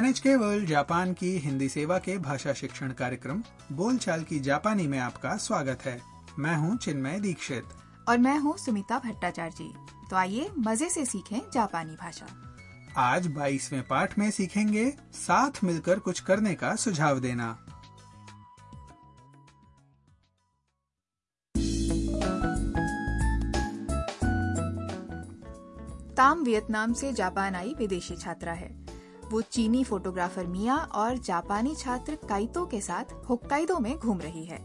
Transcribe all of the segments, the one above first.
NHK world Japan की हिंदी सेवा के भाषा शिक्षण कार्यक्रम बोलचाल की जापानी में आपका स्वागत है। मैं हूँ चिन्मय दीक्षित। और मैं हूँ सुमिता भट्टाचार्य। जी तो आइए मज़े से सीखें जापानी भाषा। आज 22वें पाठ में सीखेंगे साथ मिलकर कुछ करने का सुझाव देना। ताम वियतनाम से जापान आई विदेशी छात्रा है। वो चीनी फोटोग्राफर मिया और जापानी छात्र काइतो के साथ होक्काइडो में घूम रही है।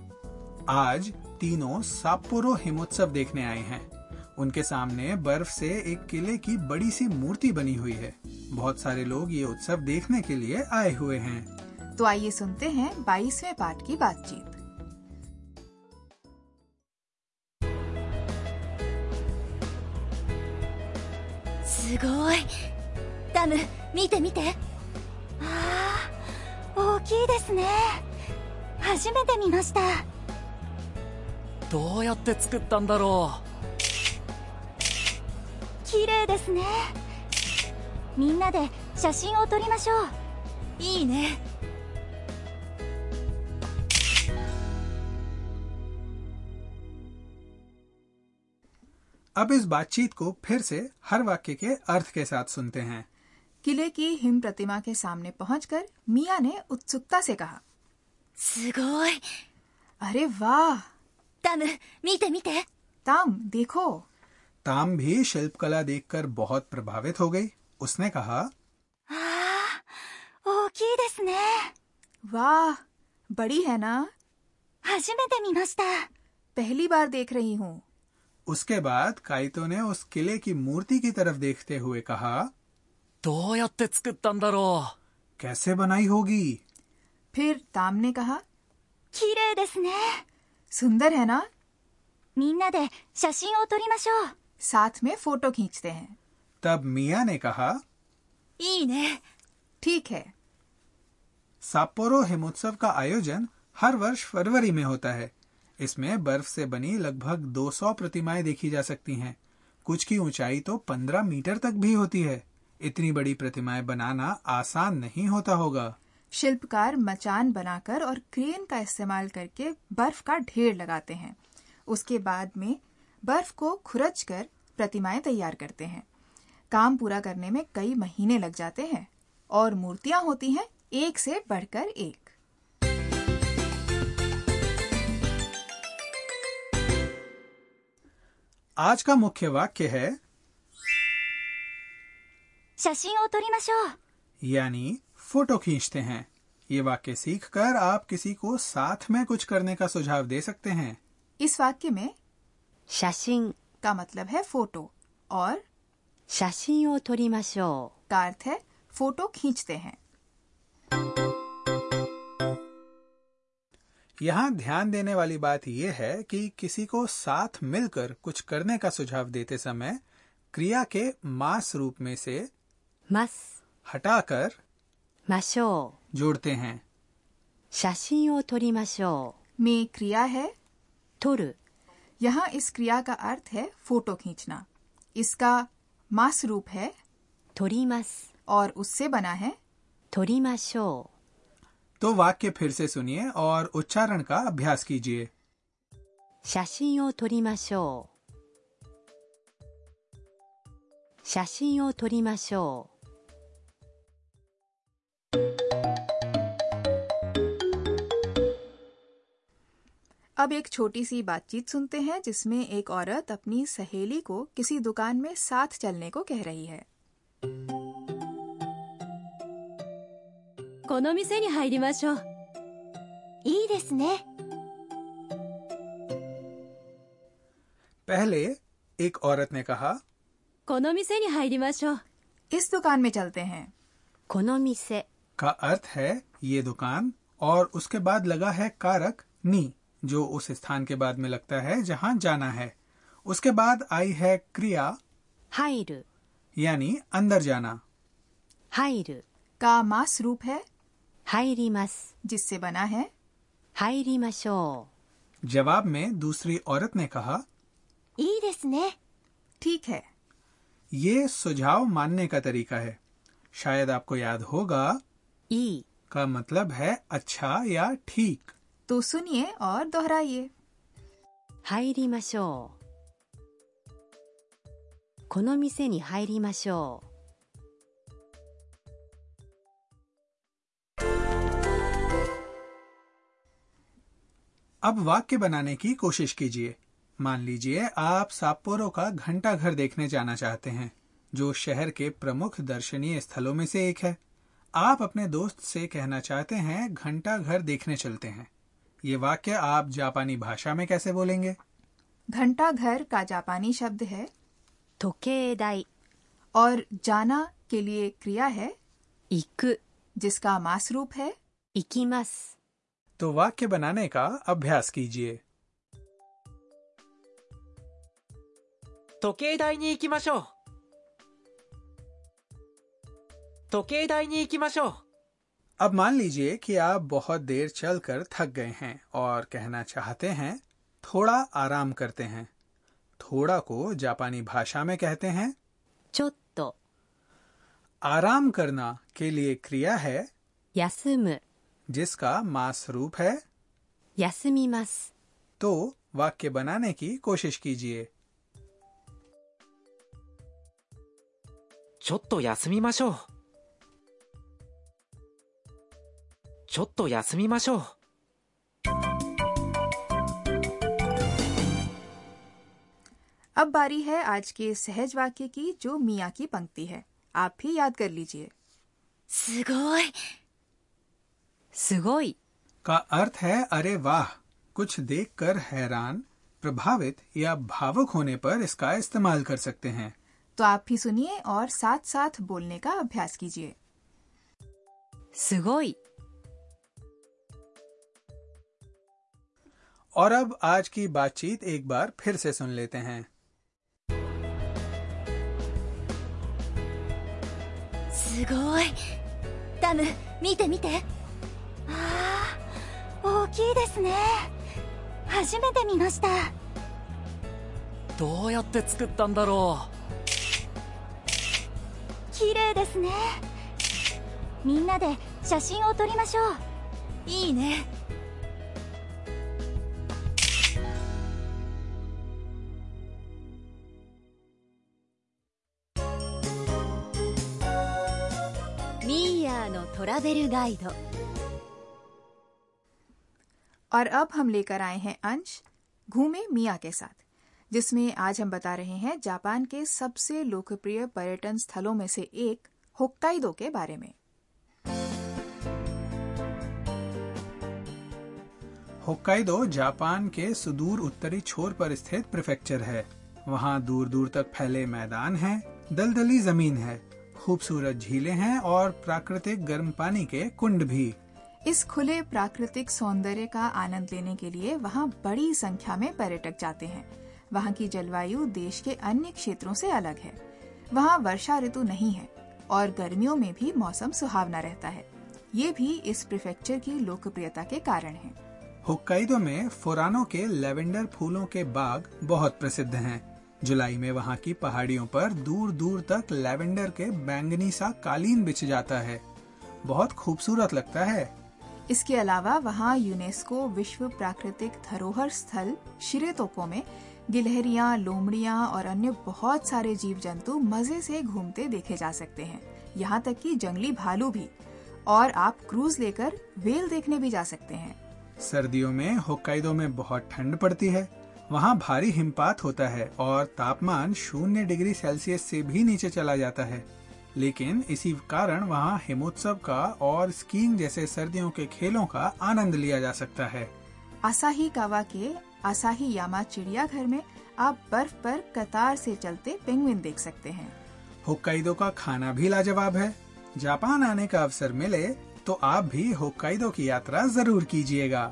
आज तीनों सापुरो हिमोत्सव देखने आए हैं। उनके सामने बर्फ़ से एक किले की बड़ी सी मूर्ति बनी हुई है। बहुत सारे लोग ये उत्सव देखने के लिए आए हुए हैं। तो आइए सुनते हैं बाईसवे पार्ट की बातचीत। ダム見て見てああ大きいですね初めて見ましたどうやって作ったんだろ綺麗ですねみんなで写真を撮りましょういいね अब इस बातचीत को फिर से हर वाक्य के अर्थ के साथ सुनते हैं किले की हिम प्रतिमा के सामने पहुंचकर मिया ने उत्सुकता से कहा すごい अरे वाह ダム見て見て ताम देखो ताम भी शिल्पकला देखकर बहुत प्रभावित हो गई उसने कहा ああ大きいですね वाह बड़ी है ना 初めて見ました पहली बार देख रही हूँ उसके बाद काइतो ने उस किले की मूर्ति की तरफ देखते हुए कहा う どうやって作ったんだろ कैसे बनाई होगी फिर ताम ने कहा 綺麗ですね सुंदर है ना みんなで写真を撮りましょ साथ में फोटो खींचते हैं तब मिया ने कहा ういいね ठीक है साप्पोरो हिमोत्सव का आयोजन हर वर्ष फरवरी में होता है इसमें बर्फ से बनी लगभग 200 प्रतिमाएं देखी जा सकती हैं कुछ की ऊंचाई तो 15 मीटर तक भी होती है इतनी बड़ी प्रतिमाएँ बनाना आसान नहीं होता होगा। शिल्पकार मचान बनाकर और क्रेन का इस्तेमाल करके बर्फ़ का ढेर लगाते हैं। उसके बाद में बर्फ़ को खुरच कर प्रतिमाएँ तैयार करते हैं। काम पूरा करने में कई महीने लग जाते हैं और मूर्तियाँ होती हैं एक से बढ़कर एक। आज का मुख्य वाक्य है शशियों तोरीमाशो यानी फ़ोटो खींचते हैं। ये वाक्य सीख कर आप किसी को साथ में कुछ करने का सुझाव दे सकते हैं। इस वाक्य में शाशिन का मतलब है फ़ोटो और शाशियों तोरीमाशो का अर्थ है फ़ोटो खींचते हैं। यहाँ ध्यान देने वाली बात यह है कि किसी को साथ मिलकर कुछ करने का सुझाव देते समय क्रिया के मास रूप में से ます हटाकर ましょ जोड़ते हैं う写真を撮りましょ में क्रिया है う撮る यहाँ इस क्रिया का अर्थ है फोटो खींचना इसका मास रूप है 撮ります और उससे बना है 撮りましょ तो वाक्य फिर से सुनिए और उच्चारण का अभ्यास कीजिए う写真を撮りましょう写真を撮りましょ अब एक छोटी सी बातचीत सुनते हैं जिसमें एक औरत अपनी सहेली को किसी दुकान में साथ चलने को कह रही है この店に入りましょういいですね पहले एक औरत ने कहा この店に入りましょう इस दुकान में चलते हैं この店 का अर्थ है ये दुकान और उसके बाद लगा है कारक नी जो उस स्थान के बाद में लगता है जहाँ जाना है। उसके बाद आई है क्रिया हाइर। यानी अंदर जाना। हाइर। का मास रूप है? हाइरीमस। जिससे बना है? हाइरीमशो जवाब में दूसरी औरत ने कहा ने ठीक है। ये सुझाव मानने का तरीका है। शायद आपको याद होगा ई। का मतलब है अच्छा या ठीक। तो सुनिए और दोहराइए 入りましょうこの店に入りましょう अब वाक्य बनाने की कोशिश कीजिए मान लीजिए आप साप्पोरो का घंटा घर देखने जाना चाहते हैं जो शहर के प्रमुख दर्शनीय स्थलों में से एक है आप अपने दोस्त से कहना चाहते हैं घंटा घर देखने चलते हैं ये वाक्य आप जापानी भाषा में कैसे बोलेंगे घंटा घर का जापानी शब्द है 時計台 और जाना के लिए क्रिया है 行く जिसका मास रूप है 行きます तो वाक्य बनाने का अभ्यास कीजिए 時計台に行きましょう時計台に行きましょう अब मान लीजिए कि आप बहुत देर चलकर थक गए हैं और कहना चाहते हैं थोड़ा आराम करते हैं थोड़ा को जापानी भाषा में कहते हैं ちょっと आराम करना के लिए क्रिया है 休む जिसका मास रूप है 休みます तो वाक्य बनाने की कोशिश कीजिए ちょっと休みましょう ちょっと休みましょう अब बारी है आज के सहज वाक्य की जो मिया की पंक्ति है आप भी याद कर लीजिए すごいすごい का अर्थ है अरे वाह कुछ देखकर हैरान प्रभावित या भावुक होने पर इसका इस्तेमाल कर सकते हैं तो आप भी सुनिए और साथ साथ बोलने का अभ्यास कीजिए すごい और अब आज की बातचीत एक बार फिर से सुन लेते हैं すごいダム見て見てああ大きいですね初めて見ましたどうやって作ったんだろ綺麗ですねみんなで写真を撮りましょういいね ーヤーのトラベルガイド और अब हम लेकर आए हैं अंश घूमे मिया के साथ जिसमें आज हम बता रहे हैं जापान के सबसे लोकप्रिय पर्यटन स्थलों में से एक होक्काइदो के बारे में होक्काइदो जापान के सुदूर उत्तरी छोर पर स्थित प्रिफेक्चर है वहाँ दूर दूर तक फैले मैदान हैं, दलदली जमीन है खूबसूरत झीलें हैं और प्राकृतिक गर्म पानी के कुंड भी। इस खुले प्राकृतिक सौंदर्य का आनंद लेने के लिए वहाँ बड़ी संख्या में पर्यटक जाते हैं। वहाँ की जलवायु देश के अन्य क्षेत्रों से अलग है। वहाँ वर्षा ऋतु नहीं है और गर्मियों में भी मौसम सुहावना रहता है। ये भी इस प्रिफेक्चर की लोकप्रियता के कारण है। होक्काइदो में फुरानो के लेवेंडर फूलों के बाग बहुत प्रसिद्ध हैं। जुलाई में वहाँ की पहाड़ियों पर दूर दूर तक लेवेंडर के बैंगनी सा कालीन बिछ जाता है। बहुत खूबसूरत लगता है। इसके अलावा वहाँ यूनेस्को विश्व प्राकृतिक धरोहर स्थल शिरेतोको में गिलहरिया लोमड़िया और अन्य बहुत सारे जीव जंतु मज़े से घूमते देखे जा सकते हैं। यहाँ तक कि जंगली भालू भी। और आप क्रूज लेकर वेल देखने भी जा सकते हैं। सर्दियों में होक्काइदो में बहुत ठंड पड़ती है। वहाँ भारी हिमपात होता है और तापमान शून्य डिग्री सेल्सियस से भी नीचे चला जाता है। लेकिन इसी कारण वहाँ हिमोत्सव का और स्कीइंग जैसे सर्दियों के खेलों का आनंद लिया जा सकता है। आसाही कावा के आसाही यामा चिड़ियाघर में आप बर्फ़ पर कतार से चलते पेंगुइन देख सकते हैं। होक्काइदो का खाना भी लाजवाब है। जापान आने का अवसर मिले तो आप भी होक्काइदो की यात्रा ज़रूर कीजिएगा।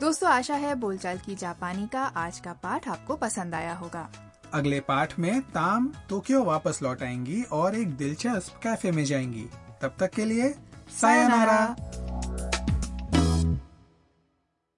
दोस्तों, आशा है बोलचाल की जापानी का आज का पाठ आपको पसंद आया होगा। अगले पाठ में ताम टोक्यो वापस लौट आएँगी और एक दिलचस्प कैफ़े में जाएँगी। तब तक के लिए, सायनारा।